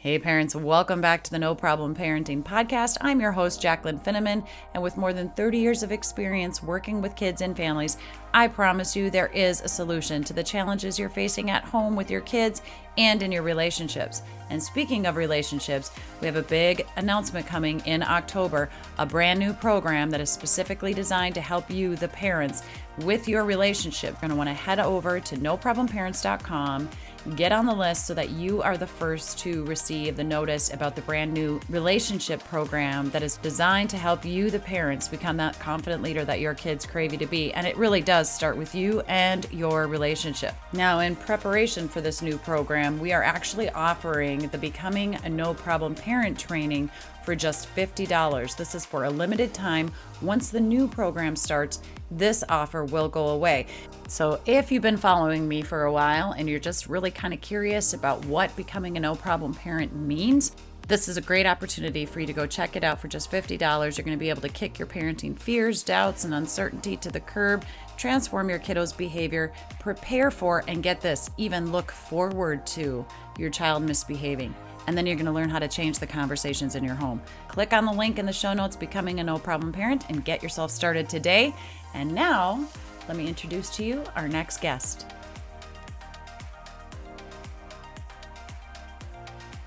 Hey, parents, welcome back to the No Problem Parenting Podcast. I'm your host, Jacqueline Finneman, and with more than 30 years of experience working with kids and families, I promise you there is a solution to the challenges you're facing at home with your kids and in your relationships. And speaking of relationships, we have a big announcement coming in October a brand new program that is specifically designed to help you, the parents, with your relationship. You're going to want to head over to noproblemparents.com get on the list so that you are the first to receive the notice about the brand new relationship program that is designed to help you, the parents, become that confident leader that your kids crave you to be. And it really does start with you and your relationship. Now, in preparation for this new program, we are actually offering the Becoming a No Problem Parent training for just $50. This is for a limited time. Once the new program starts, this offer will go away. So, if you've been following me for a while and you're just really kind of curious about what becoming a no problem parent means, this is a great opportunity for you to go check it out for just $50. You're going to be able to kick your parenting fears, doubts, and uncertainty to the curb, transform your kiddo's behavior, prepare for, and get this, even look forward to your child misbehaving and then you're going to learn how to change the conversations in your home. Click on the link in the show notes, Becoming a No Problem Parent, and get yourself started today. And now, let me introduce to you our next guest.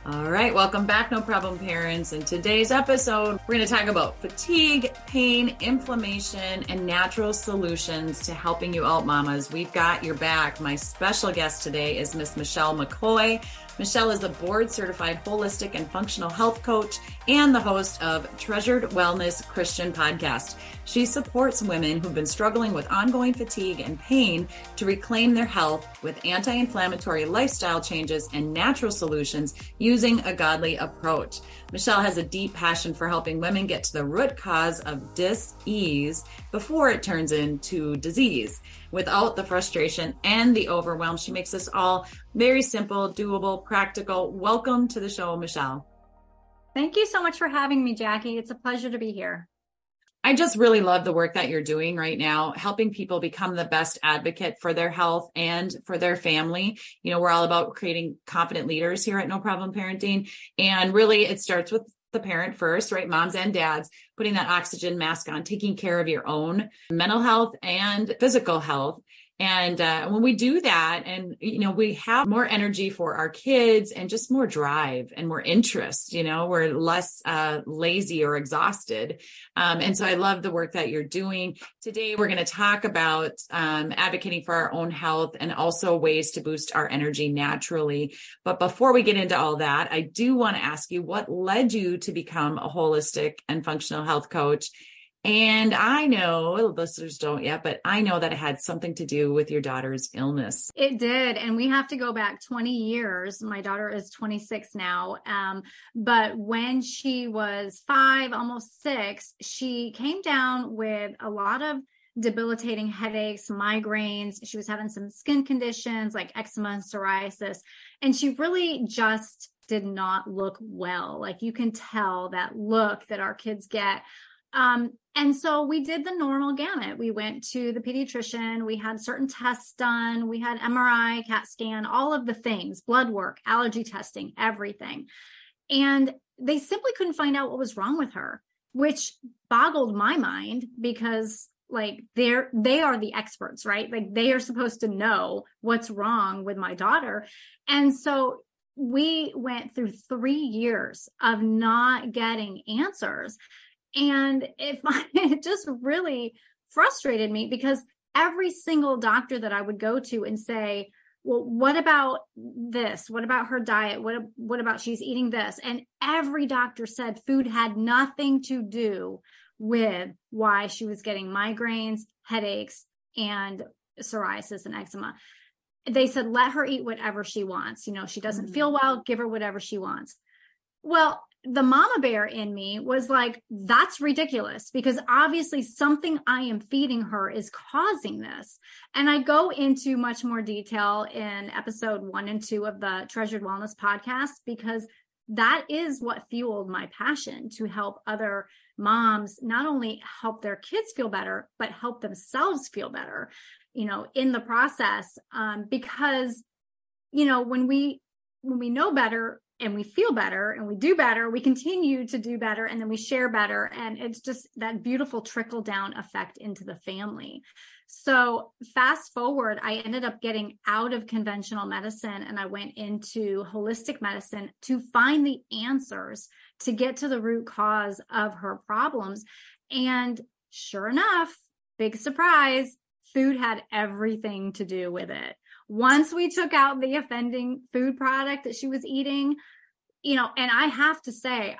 All right, welcome back, No Problem Parents. In today's episode, we're going to talk about fatigue, pain, inflammation, and natural solutions to helping you out, mamas. We've got your back. My special guest today is Miss Michelle McCoy. Michelle is a board certified holistic and functional health coach and the host of Treasured Wellness Christian podcast. She supports women who've been struggling with ongoing fatigue and pain to reclaim their health with anti inflammatory lifestyle changes and natural solutions using a godly approach. Michelle has a deep passion for helping women get to the root cause of dis-ease before it turns into disease. Without the frustration and the overwhelm, she makes this all very simple, doable, practical. Welcome to the show, Michelle. Thank you so much for having me, Jackie. It's a pleasure to be here. I just really love the work that you're doing right now, helping people become the best advocate for their health and for their family. You know, we're all about creating confident leaders here at No Problem Parenting. And really, it starts with the parent first, right? Moms and dads putting that oxygen mask on, taking care of your own mental health and physical health. And uh, when we do that, and you know, we have more energy for our kids and just more drive and more interest. You know, we're less uh, lazy or exhausted. Um, and so, I love the work that you're doing today. We're going to talk about um, advocating for our own health and also ways to boost our energy naturally. But before we get into all that, I do want to ask you what led you to become a holistic and functional health coach and I know listeners don't yet, but I know that it had something to do with your daughter's illness. It did. And we have to go back 20 years. My daughter is 26 now. Um, but when she was five, almost six, she came down with a lot of debilitating headaches, migraines. She was having some skin conditions like eczema and psoriasis. And she really just did not look well. Like you can tell that look that our kids get um, and so we did the normal gamut. We went to the pediatrician, we had certain tests done, we had MRI, CAT scan, all of the things, blood work, allergy testing, everything. And they simply couldn't find out what was wrong with her, which boggled my mind because like they're they are the experts right like they are supposed to know what's wrong with my daughter and so we went through 3 years of not getting answers and if I, it just really frustrated me because every single doctor that I would go to and say, well, what about this? What about her diet? What, what about she's eating this? And every doctor said food had nothing to do with why she was getting migraines, headaches, and psoriasis and eczema. They said, let her eat whatever she wants. You know, she doesn't mm-hmm. feel well, give her whatever she wants. Well, the mama bear in me was like, that's ridiculous because obviously something I am feeding her is causing this. And I go into much more detail in episode one and two of the Treasured Wellness podcast because that is what fueled my passion to help other moms not only help their kids feel better, but help themselves feel better, you know, in the process. Um, because, you know, when we, when we know better, and we feel better and we do better, we continue to do better and then we share better. And it's just that beautiful trickle down effect into the family. So, fast forward, I ended up getting out of conventional medicine and I went into holistic medicine to find the answers to get to the root cause of her problems. And sure enough, big surprise, food had everything to do with it. Once we took out the offending food product that she was eating, you know, and I have to say,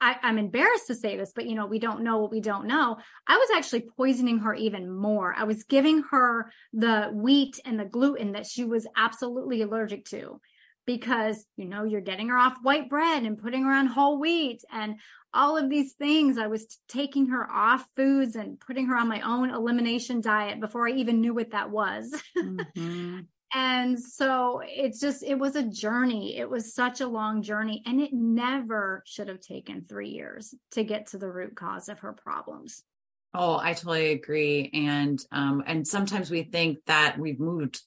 I, am embarrassed to say this, but you know, we don't know what we don't know. I was actually poisoning her even more. I was giving her the wheat and the gluten that she was absolutely allergic to because you know you're getting her off white bread and putting her on whole wheat and all of these things i was taking her off foods and putting her on my own elimination diet before i even knew what that was mm-hmm. and so it's just it was a journey it was such a long journey and it never should have taken 3 years to get to the root cause of her problems Oh, I totally agree. And um, and sometimes we think that we've moved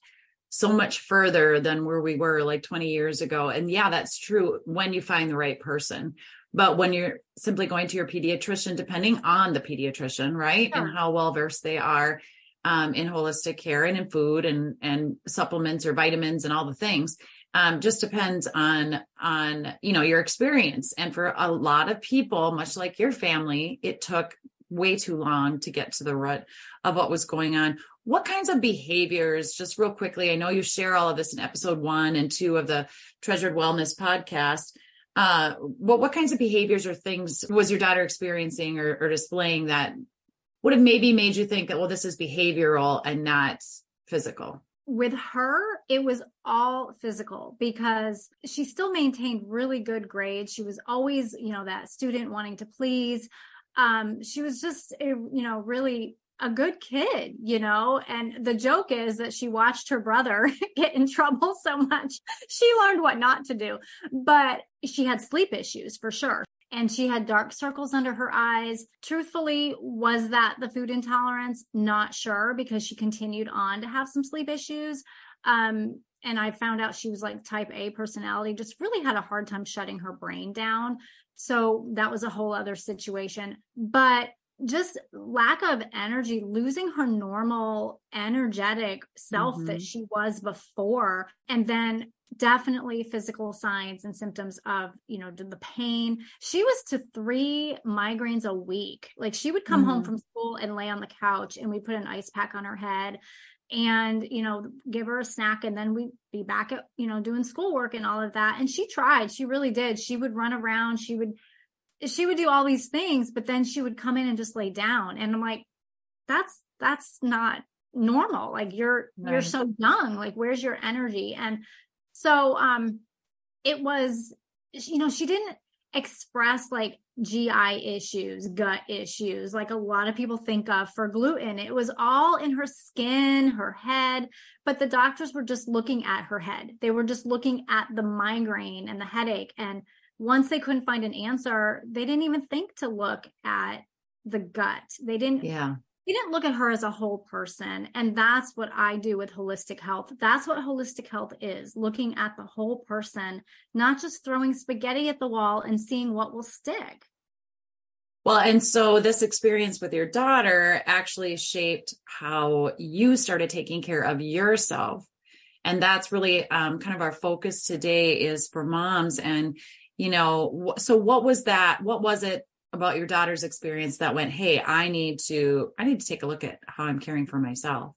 so much further than where we were like 20 years ago. And yeah, that's true when you find the right person. But when you're simply going to your pediatrician, depending on the pediatrician, right? Sure. And how well versed they are um, in holistic care and in food and, and supplements or vitamins and all the things. Um, just depends on on you know your experience and for a lot of people much like your family it took way too long to get to the root of what was going on what kinds of behaviors just real quickly i know you share all of this in episode one and two of the treasured wellness podcast uh what what kinds of behaviors or things was your daughter experiencing or, or displaying that would have maybe made you think that well this is behavioral and not physical with her, it was all physical because she still maintained really good grades. She was always, you know, that student wanting to please. Um, she was just, you know, really a good kid, you know, and the joke is that she watched her brother get in trouble so much. She learned what not to do, but she had sleep issues for sure. And she had dark circles under her eyes. Truthfully, was that the food intolerance? Not sure because she continued on to have some sleep issues. Um, and I found out she was like type A personality, just really had a hard time shutting her brain down. So that was a whole other situation. But just lack of energy, losing her normal energetic self mm-hmm. that she was before. And then definitely physical signs and symptoms of, you know, the pain. She was to three migraines a week. Like she would come mm-hmm. home from school and lay on the couch and we put an ice pack on her head and you know give her a snack and then we'd be back at you know doing schoolwork and all of that and she tried she really did she would run around she would she would do all these things, but then she would come in and just lay down. And I'm like, that's that's not normal. Like you're right. you're so young. Like where's your energy? And so um it was you know, she didn't express like GI issues, gut issues, like a lot of people think of for gluten. It was all in her skin, her head, but the doctors were just looking at her head. They were just looking at the migraine and the headache and once they couldn't find an answer, they didn't even think to look at the gut. They didn't yeah. They didn't look at her as a whole person. And that's what I do with holistic health. That's what holistic health is looking at the whole person, not just throwing spaghetti at the wall and seeing what will stick. Well, and so this experience with your daughter actually shaped how you started taking care of yourself. And that's really um, kind of our focus today is for moms. And you know so what was that what was it about your daughter's experience that went hey i need to i need to take a look at how i'm caring for myself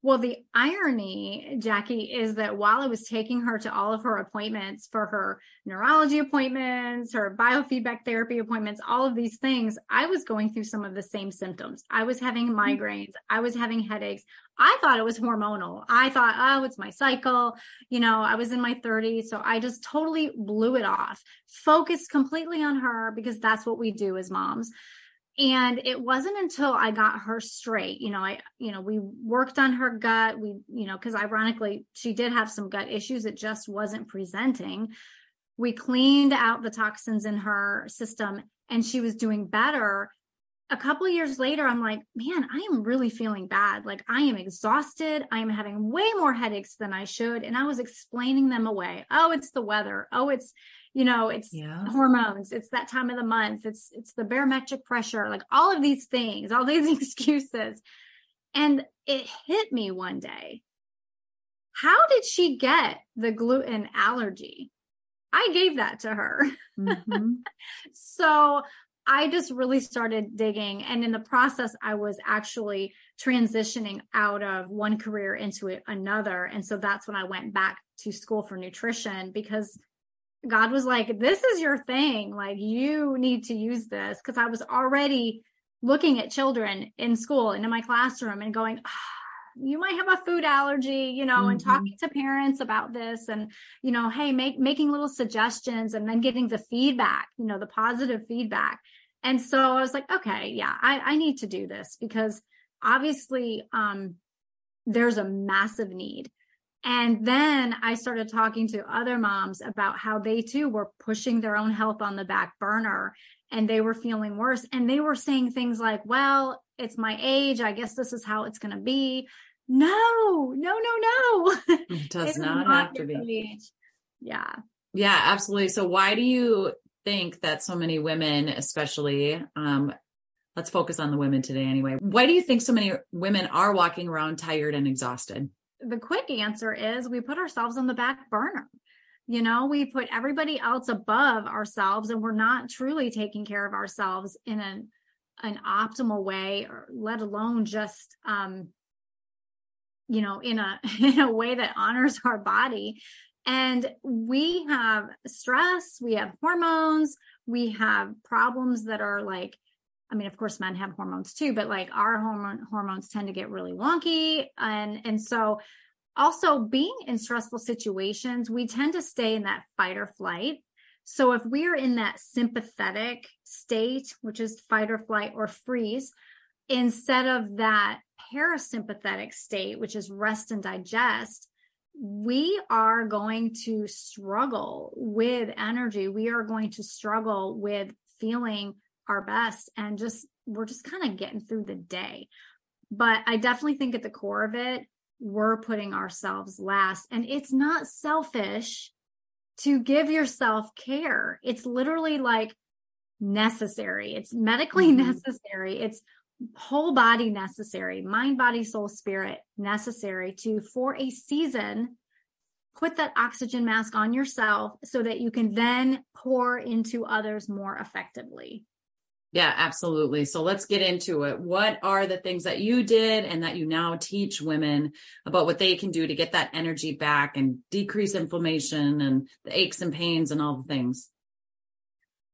well, the irony, Jackie, is that while I was taking her to all of her appointments for her neurology appointments, her biofeedback therapy appointments, all of these things, I was going through some of the same symptoms. I was having mm-hmm. migraines, I was having headaches. I thought it was hormonal. I thought, oh, it's my cycle. You know, I was in my 30s. So I just totally blew it off, focused completely on her because that's what we do as moms and it wasn't until i got her straight you know i you know we worked on her gut we you know because ironically she did have some gut issues it just wasn't presenting we cleaned out the toxins in her system and she was doing better a couple years later, I'm like, man, I am really feeling bad. Like I am exhausted. I am having way more headaches than I should. And I was explaining them away. Oh, it's the weather. Oh, it's, you know, it's yeah. hormones. It's that time of the month. It's, it's the barometric pressure, like all of these things, all these excuses. And it hit me one day. How did she get the gluten allergy? I gave that to her. Mm-hmm. so I just really started digging. And in the process, I was actually transitioning out of one career into another. And so that's when I went back to school for nutrition because God was like, this is your thing. Like, you need to use this. Cause I was already looking at children in school and in my classroom and going, oh, you might have a food allergy, you know, mm-hmm. and talking to parents about this and, you know, hey, make, making little suggestions and then getting the feedback, you know, the positive feedback. And so I was like, okay, yeah, I, I need to do this because obviously um, there's a massive need. And then I started talking to other moms about how they too were pushing their own health on the back burner and they were feeling worse. And they were saying things like, well, it's my age. I guess this is how it's going to be. No, no, no, no. It does not, not, have to be. Age. Yeah. Yeah, absolutely. So why do you think that so many women, especially, um, let's focus on the women today anyway. Why do you think so many women are walking around tired and exhausted? The quick answer is we put ourselves on the back burner. You know, we put everybody else above ourselves and we're not truly taking care of ourselves in an an optimal way or let alone just um you know in a in a way that honors our body and we have stress, we have hormones, we have problems that are like, I mean, of course, men have hormones too, but like our hormone hormones tend to get really wonky. And, and so also being in stressful situations, we tend to stay in that fight or flight. So if we are in that sympathetic state, which is fight or flight or freeze, instead of that parasympathetic state, which is rest and digest, we are going to struggle with energy. We are going to struggle with feeling our best and just, we're just kind of getting through the day. But I definitely think at the core of it, we're putting ourselves last. And it's not selfish to give yourself care. It's literally like necessary. It's medically mm-hmm. necessary. It's whole body necessary, mind, body, soul, spirit necessary to, for a season, put that oxygen mask on yourself so that you can then pour into others more effectively. Yeah, absolutely. So let's get into it. What are the things that you did and that you now teach women about what they can do to get that energy back and decrease inflammation and the aches and pains and all the things?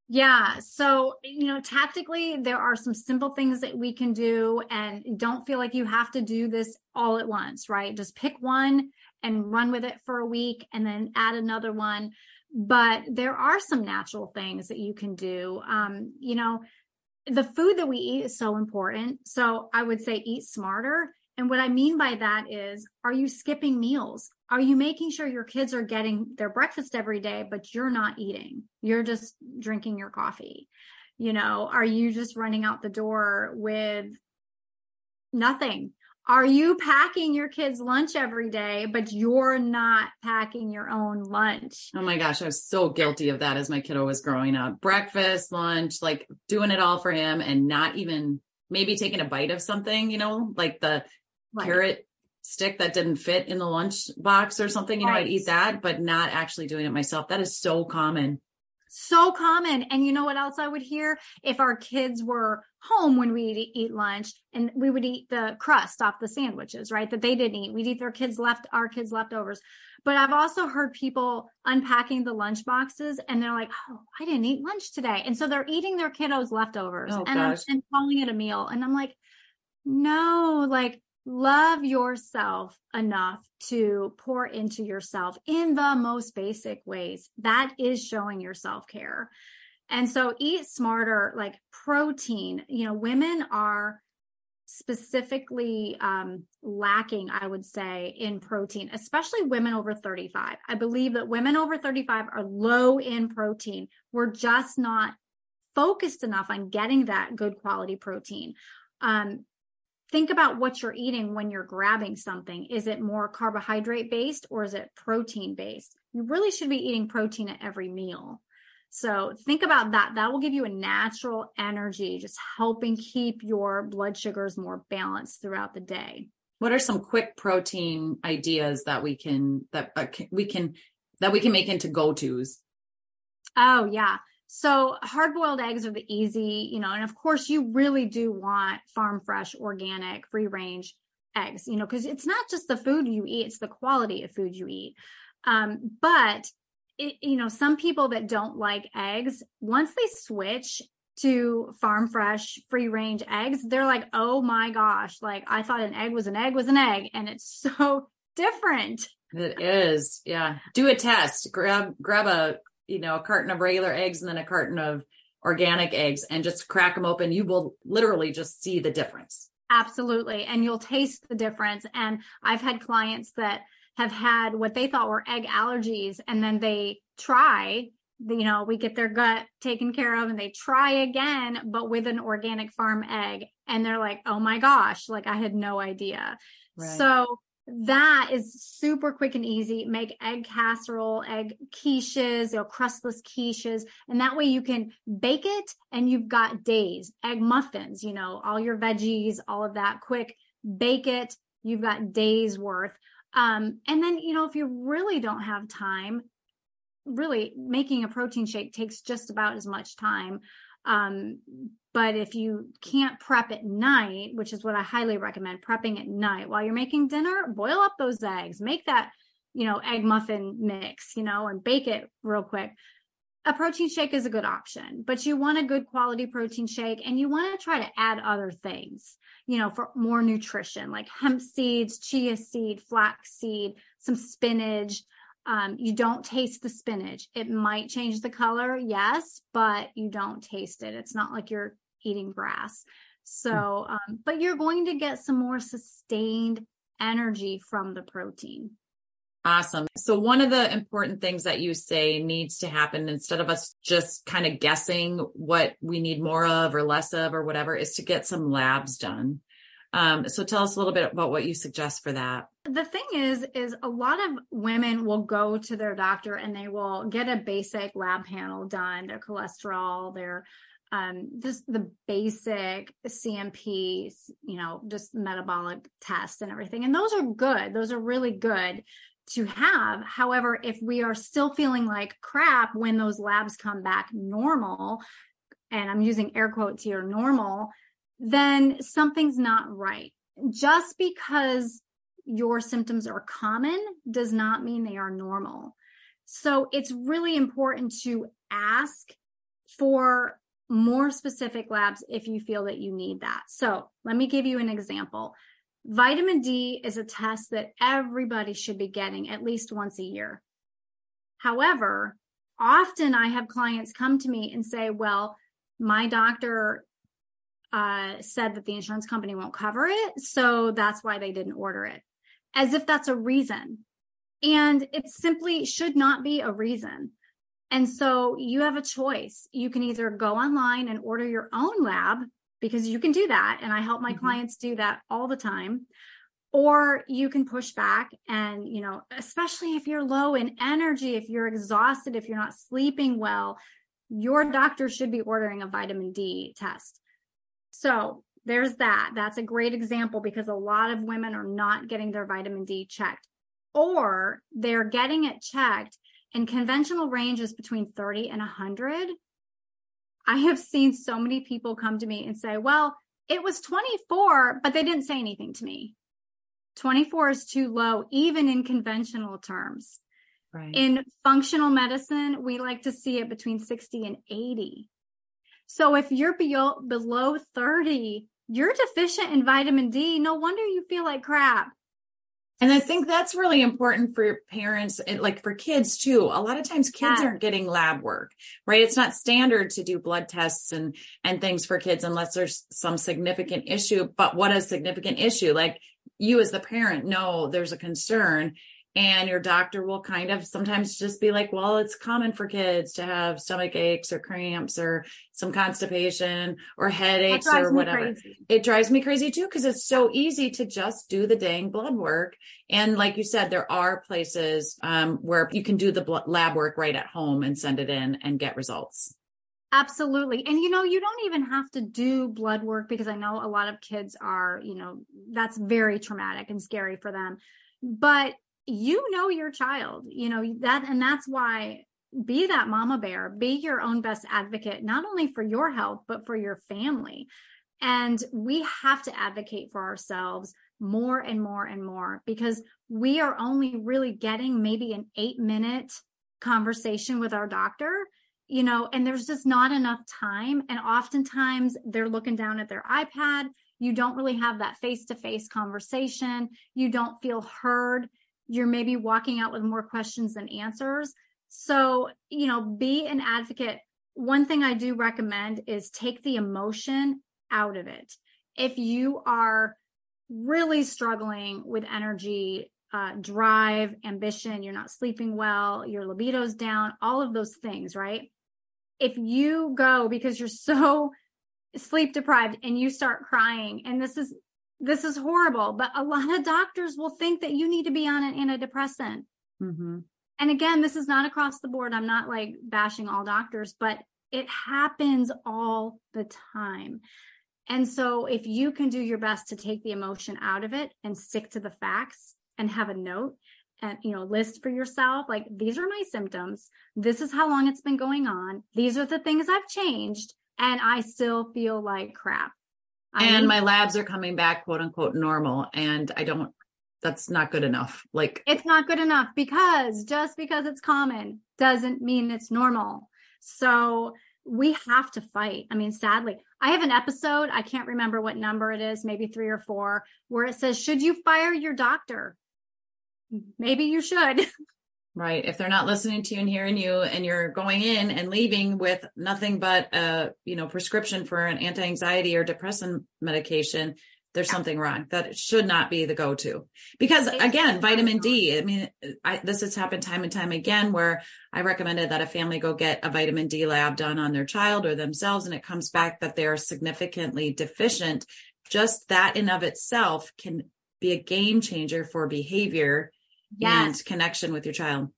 Yeah. So, you know, tactically, there are some simple things that we can do and don't feel like you have to do this all at once, right? Just pick one and run with it for a week and then add another one. But there are some natural things that you can do. Um, you know, the food that we eat is so important. So I would say eat smarter. And what I mean by that is, are you skipping meals? Are you making sure your kids are getting their breakfast every day, but you're not eating? You're just drinking your coffee. You know, are you just running out the door with nothing? Are you packing your kids' lunch every day, but you're not packing your own lunch? Oh my gosh, I was so guilty of that as my kiddo was growing up. Breakfast, lunch, like doing it all for him and not even maybe taking a bite of something, you know, like the right. carrot stick that didn't fit in the lunch box or something. You right. know, I'd eat that, but not actually doing it myself. That is so common. So common. And you know what else I would hear? If our kids were home when we eat lunch and we would eat the crust off the sandwiches, right? That they didn't eat. We'd eat their kids left, our kids leftovers. But I've also heard people unpacking the lunch boxes and they're like, Oh, I didn't eat lunch today. And so they're eating their kiddos leftovers oh, and, and calling it a meal. And I'm like, no, like love yourself enough to pour into yourself in the most basic ways. That is showing your self care. And so eat smarter, like protein. You know, women are specifically um, lacking, I would say, in protein, especially women over 35. I believe that women over 35 are low in protein. We're just not focused enough on getting that good quality protein. Um, think about what you're eating when you're grabbing something. Is it more carbohydrate based or is it protein based? You really should be eating protein at every meal. So think about that. That will give you a natural energy, just helping keep your blood sugars more balanced throughout the day. What are some quick protein ideas that we can that uh, we can that we can make into go-tos? Oh yeah. So hard boiled eggs are the easy, you know, and of course you really do want farm fresh, organic, free range eggs, you know, because it's not just the food you eat, it's the quality of food you eat. Um, but it, you know, some people that don't like eggs, once they switch to farm fresh, free range eggs, they're like, oh my gosh, like I thought an egg was an egg was an egg. And it's so different. It is. Yeah. Do a test. Grab grab a, you know, a carton of regular eggs and then a carton of organic eggs and just crack them open. You will literally just see the difference. Absolutely. And you'll taste the difference. And I've had clients that have had what they thought were egg allergies and then they try you know we get their gut taken care of and they try again but with an organic farm egg and they're like oh my gosh like i had no idea right. so that is super quick and easy. Make egg casserole egg quiches or crustless quiches and that way you can bake it and you've got days. Egg muffins you know all your veggies all of that quick. Bake it you've got days worth. Um, and then, you know, if you really don't have time, really making a protein shake takes just about as much time. Um, but if you can't prep at night, which is what I highly recommend, prepping at night while you're making dinner, boil up those eggs, make that, you know, egg muffin mix, you know, and bake it real quick a protein shake is a good option, but you want a good quality protein shake and you want to try to add other things, you know, for more nutrition like hemp seeds, chia seed, flax seed, some spinach. Um, you don't taste the spinach. It might change the color, yes, but you don't taste it. It's not like you're eating grass. So, um, but you're going to get some more sustained energy from the protein. Awesome. So one of the important things that you say needs to happen instead of us just kind of guessing what we need more of or less of or whatever is to get some labs done. Um, so tell us a little bit about what you suggest for that. The thing is, is a lot of women will go to their doctor and they will get a basic lab panel done, their cholesterol, their Um, just the basic CMP, you know, just metabolic tests and everything. And those are good. Those are really good to have. However, if we are still feeling like crap when those labs come back normal, and I'm using air quotes here, normal, then something's not right. Just because your symptoms are common does not mean they are normal. So it's really important to ask for more specific labs if you feel that you need that. So let me give you an example. Vitamin D is a test that everybody should be getting at least once a year. However, often I have clients come to me and say, well, my doctor uh, said that the insurance company won't cover it. So that's why they didn't order it, as if that's a reason. And it simply should not be a reason. And so you have a choice. You can either go online and order your own lab because you can do that. And I help my mm-hmm. clients do that all the time. Or you can push back and, you know, especially if you're low in energy, if you're exhausted, if you're not sleeping well, your doctor should be ordering a vitamin D test. So there's that. That's a great example because a lot of women are not getting their vitamin D checked or they're getting it checked and conventional range is between 30 and 100 I have seen so many people come to me and say, well, it was 24, but they didn't say anything to me. 24 is too low, even in conventional terms. Right. In functional medicine, we like to see it between 60 and 80. So if you're below, below 30, you're deficient in vitamin D. No wonder you feel like crap. And I think that's really important for parents and like for kids too. A lot of times kids yeah. aren't getting lab work, right? It's not standard to do blood tests and, and things for kids unless there's some significant issue. But what is significant issue? Like you as the parent know there's a concern and your doctor will kind of sometimes just be like, well, it's common for kids to have stomach aches or cramps or some constipation or headaches or whatever. It drives me crazy too because it's so easy to just do the dang blood work. And like you said, there are places um, where you can do the lab work right at home and send it in and get results. Absolutely. And you know, you don't even have to do blood work because I know a lot of kids are, you know, that's very traumatic and scary for them. But you know your child, you know, that and that's why be that mama bear, be your own best advocate, not only for your health, but for your family. And we have to advocate for ourselves more and more and more because we are only really getting maybe an eight minute conversation with our doctor you know, and there's just not enough time. And oftentimes they're looking down at their iPad. You don't really have that face to face conversation. You don't feel heard. You're maybe walking out with more questions than answers. So, you know, be an advocate. One thing I do recommend is take the emotion out of it. If you are really struggling with energy, uh, drive, ambition, you're not sleeping well, your libido's down, all of those things, right? if you go because you're so sleep deprived and you start crying and this is this is horrible but a lot of doctors will think that you need to be on an antidepressant. Mm-hmm. and again this is not across the board. I'm not like bashing all doctors but it happens all the time. And so if you can do your best to take the emotion out of it and stick to the facts and have a note and you know list for yourself like these are my symptoms. This is how long it's been going on. These are the things i've changed and i still feel like crap I and my labs are coming back quote unquote normal and i don't that's not good enough like it's not good enough because just because it's common doesn't mean it's normal so we have to fight. I mean, sadly, I have an episode, I can't remember what number it is, maybe three or four, where it says, Should you fire your doctor? maybe you should. Right. If they're not listening to you and hearing you and you're going in and leaving with nothing but a, you know, prescription for an anti-anxiety or depressant medication, there's something wrong. That should not be the go-to. Because again, vitamin D, I mean, I, this has happened time and time again where I recommended that a family go get a vitamin D lab done on their child or themselves and it comes back that they're significantly deficient. Just that in of itself can be a game changer for behavior yes. and connection with your child.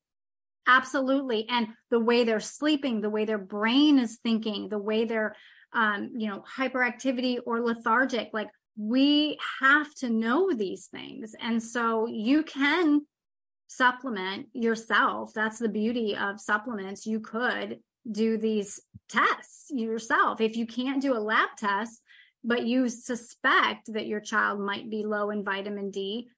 Absolutely. And the way they're sleeping, the way their brain is thinking, the way they're, um, you know, hyperactivity or lethargic, like we have to know these things. And so you can supplement yourself. That's the beauty of supplements. You could do these tests yourself. If you can't do a lab test, but you suspect that your child might be low in vitamin D,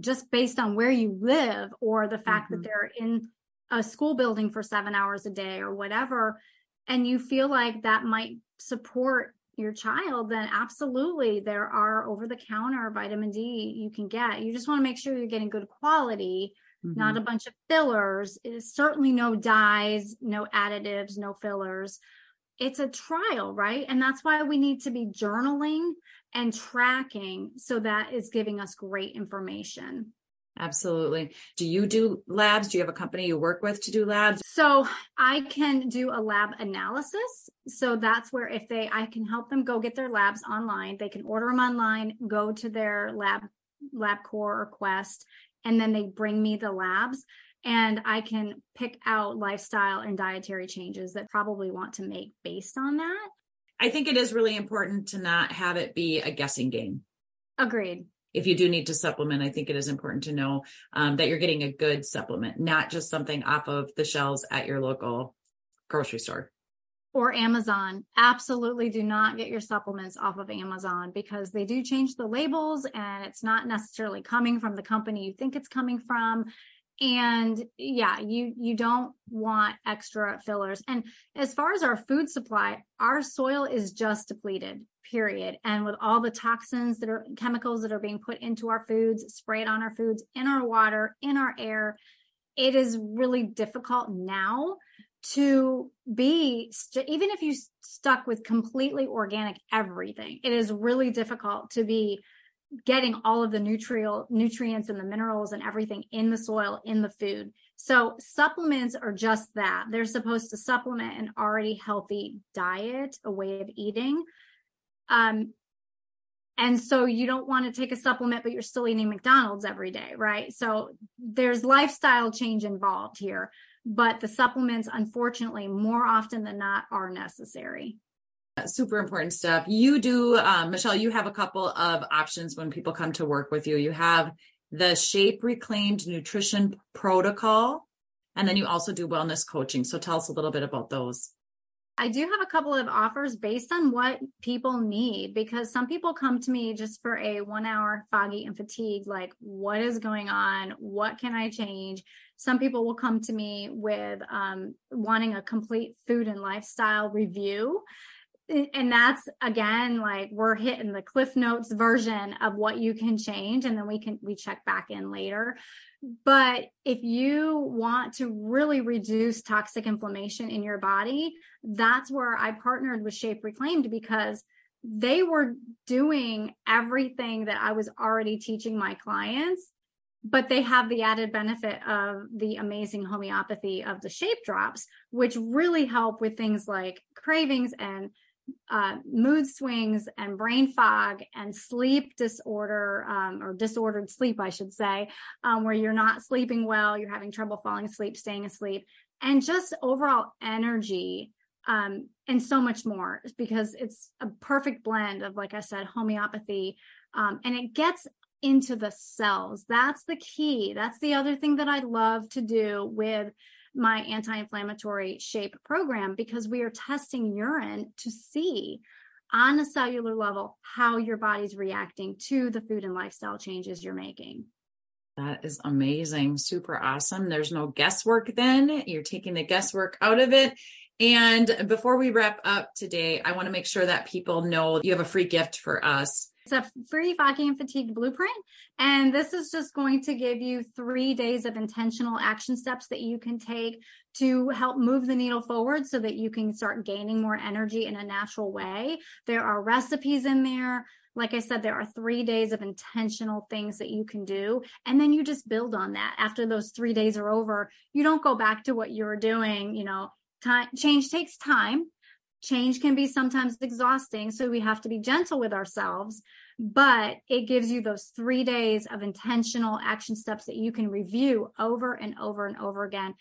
just based on where you live or the fact mm-hmm. that they're in a school building for seven hours a day or whatever, and you feel like that might support your child, then absolutely there are over the counter vitamin D you can get. You just want to make sure you're getting good quality, mm-hmm. not a bunch of fillers. It is certainly no dyes, no additives, no fillers. It's a trial, right? And that's why we need to be journaling and tracking so that is giving us great information. Absolutely. Do you do labs? Do you have a company you work with to do labs? So I can do a lab analysis. So that's where if they, I can help them go get their labs online. They can order them online, go to their lab, LabCorp or Quest, and then they bring me the labs and I can pick out lifestyle and dietary changes that probably want to make based on that. I think it is really important to not have it be a guessing game. Agreed. If you do need to supplement, I think it is important to know um, that you're getting a good supplement, not just something off of the shelves at your local grocery store or Amazon. Absolutely do not get your supplements off of Amazon because they do change the labels and it's not necessarily coming from the company you think it's coming from and yeah you you don't want extra fillers. And as far as our food supply our soil is just depleted period. And with all the toxins that are chemicals that are being put into our foods sprayed on our foods in our water in our air it is really difficult now to be st- even if you stuck with completely organic everything it is really difficult to be getting all of the nutrient nutrients and the minerals and everything in the soil in the food. So supplements are just that. They're supposed to supplement an already healthy diet a way of eating. Um and so you don't want to take a supplement but you're still eating mcdonald's every day right? So there's lifestyle change involved here but the supplements unfortunately more often than not are necessary super important stuff. You do, um, Michelle, you have a couple of options when people come to work with you. You have the Shape Reclaimed Nutrition Protocol, and then you also do wellness coaching. So tell us a little bit about those. I do have a couple of offers based on what people need because some people come to me just for a one hour foggy and fatigue, like, what is going on? What can I change? Some people will come to me with um, wanting a complete food and lifestyle review and that's again like we're hitting the cliff notes version of what you can change and then we can we check back in later. But if you want to really reduce toxic inflammation in your body that's where i partnered with shape reclaimed because they were doing everything that i was already teaching my clients but they have the added benefit of the amazing homeopathy of the shape drops which really help with things like cravings and uh, mood swings and brain fog and sleep disorder um, or disordered sleep, I should say, um, where you're not sleeping well, you're having trouble falling asleep, staying asleep, and just overall energy um, and so much more because it's a perfect blend of, like I said, homeopathy. Um, and it gets into the cells. That's the key. That's the other thing that I love to do with my anti inflammatory shape program because we are testing urine to see on a cellular level how your body's reacting to the food and lifestyle changes you're making. That is amazing. Super awesome. There's no guesswork then. You're taking the guesswork out of it. And before we wrap up today, I want to make sure that people know you have a free gift for us. It's a free foggy and fatigue blueprint. And this is just going to give you three days of intentional action steps that you can take to help move the needle forward so that you can start gaining more energy in a natural way. There are recipes in there. Like I said, there are three days of intentional things that you can do. And then you just build on that. After those three days are over, you don't go back to what you were doing. You know, time, change takes time change can be sometimes exhausting. So we have to be gentle with ourselves, but it gives you those three days of intentional action steps that you can review over and over and over again.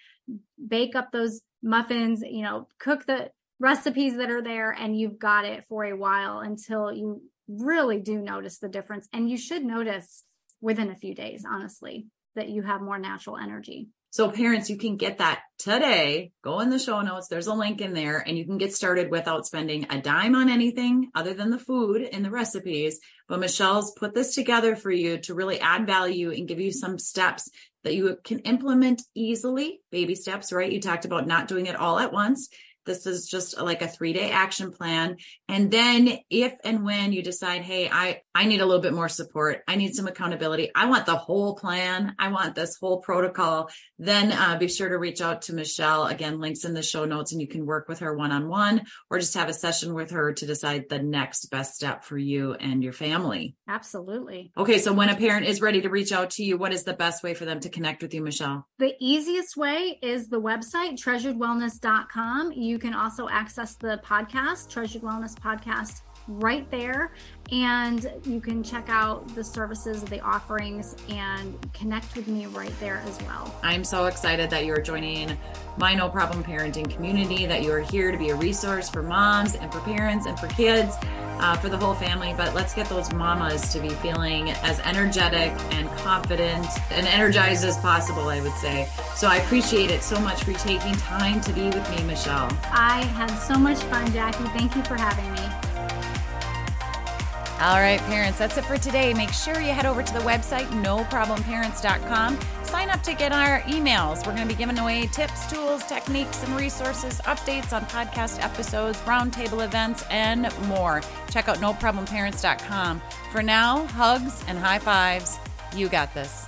Bake up those muffins, you know, cook the recipes that are there, and you've got it for a while until you really do notice the difference. And you should notice within a few days, honestly, that you have more natural energy. So parents, you can get that today. Go in the show notes. There's a link in there and you can get started without spending a dime on anything other than the food and the recipes. But Michelle's put this together for you to really add value and give you some steps that you can implement easily, baby steps, right? You talked about not doing it all at once this is just like a three day action plan. And then if and when you decide, Hey, I, I need a little bit more support. I need some accountability. I want the whole plan. I want this whole protocol. Then uh, be sure to reach out to Michelle. Again, links in the show notes and you can work with her one on one or just have a session with her to decide the next best step for you and your family. Absolutely. Okay. So when a parent is ready to reach out to you, what is the best way for them to connect with you, Michelle? The easiest way is the website, treasuredwellness.com. You you can also access the podcast, Treasured Wellness Podcast, right there. And you can check out the services, the offerings, and connect with me right there as well. I'm so excited that you're joining my No Problem Parenting community, that you are here to be a resource for moms and for parents and for kids uh, for the whole family. But let's get those mamas to be feeling as energetic and confident and energized as possible, I would say. So I appreciate it so much for taking time to be with me, Michelle. I had so much fun, Jackie. Thank you for having me. All right, parents, that's it for today. Make sure you head over to the website, noproblemparents.com. Sign up to get our emails. We're going to be giving away tips, tools, techniques, and resources, updates on podcast episodes, roundtable events, and more. Check out noproblemparents.com. For now, hugs and high fives. You got this.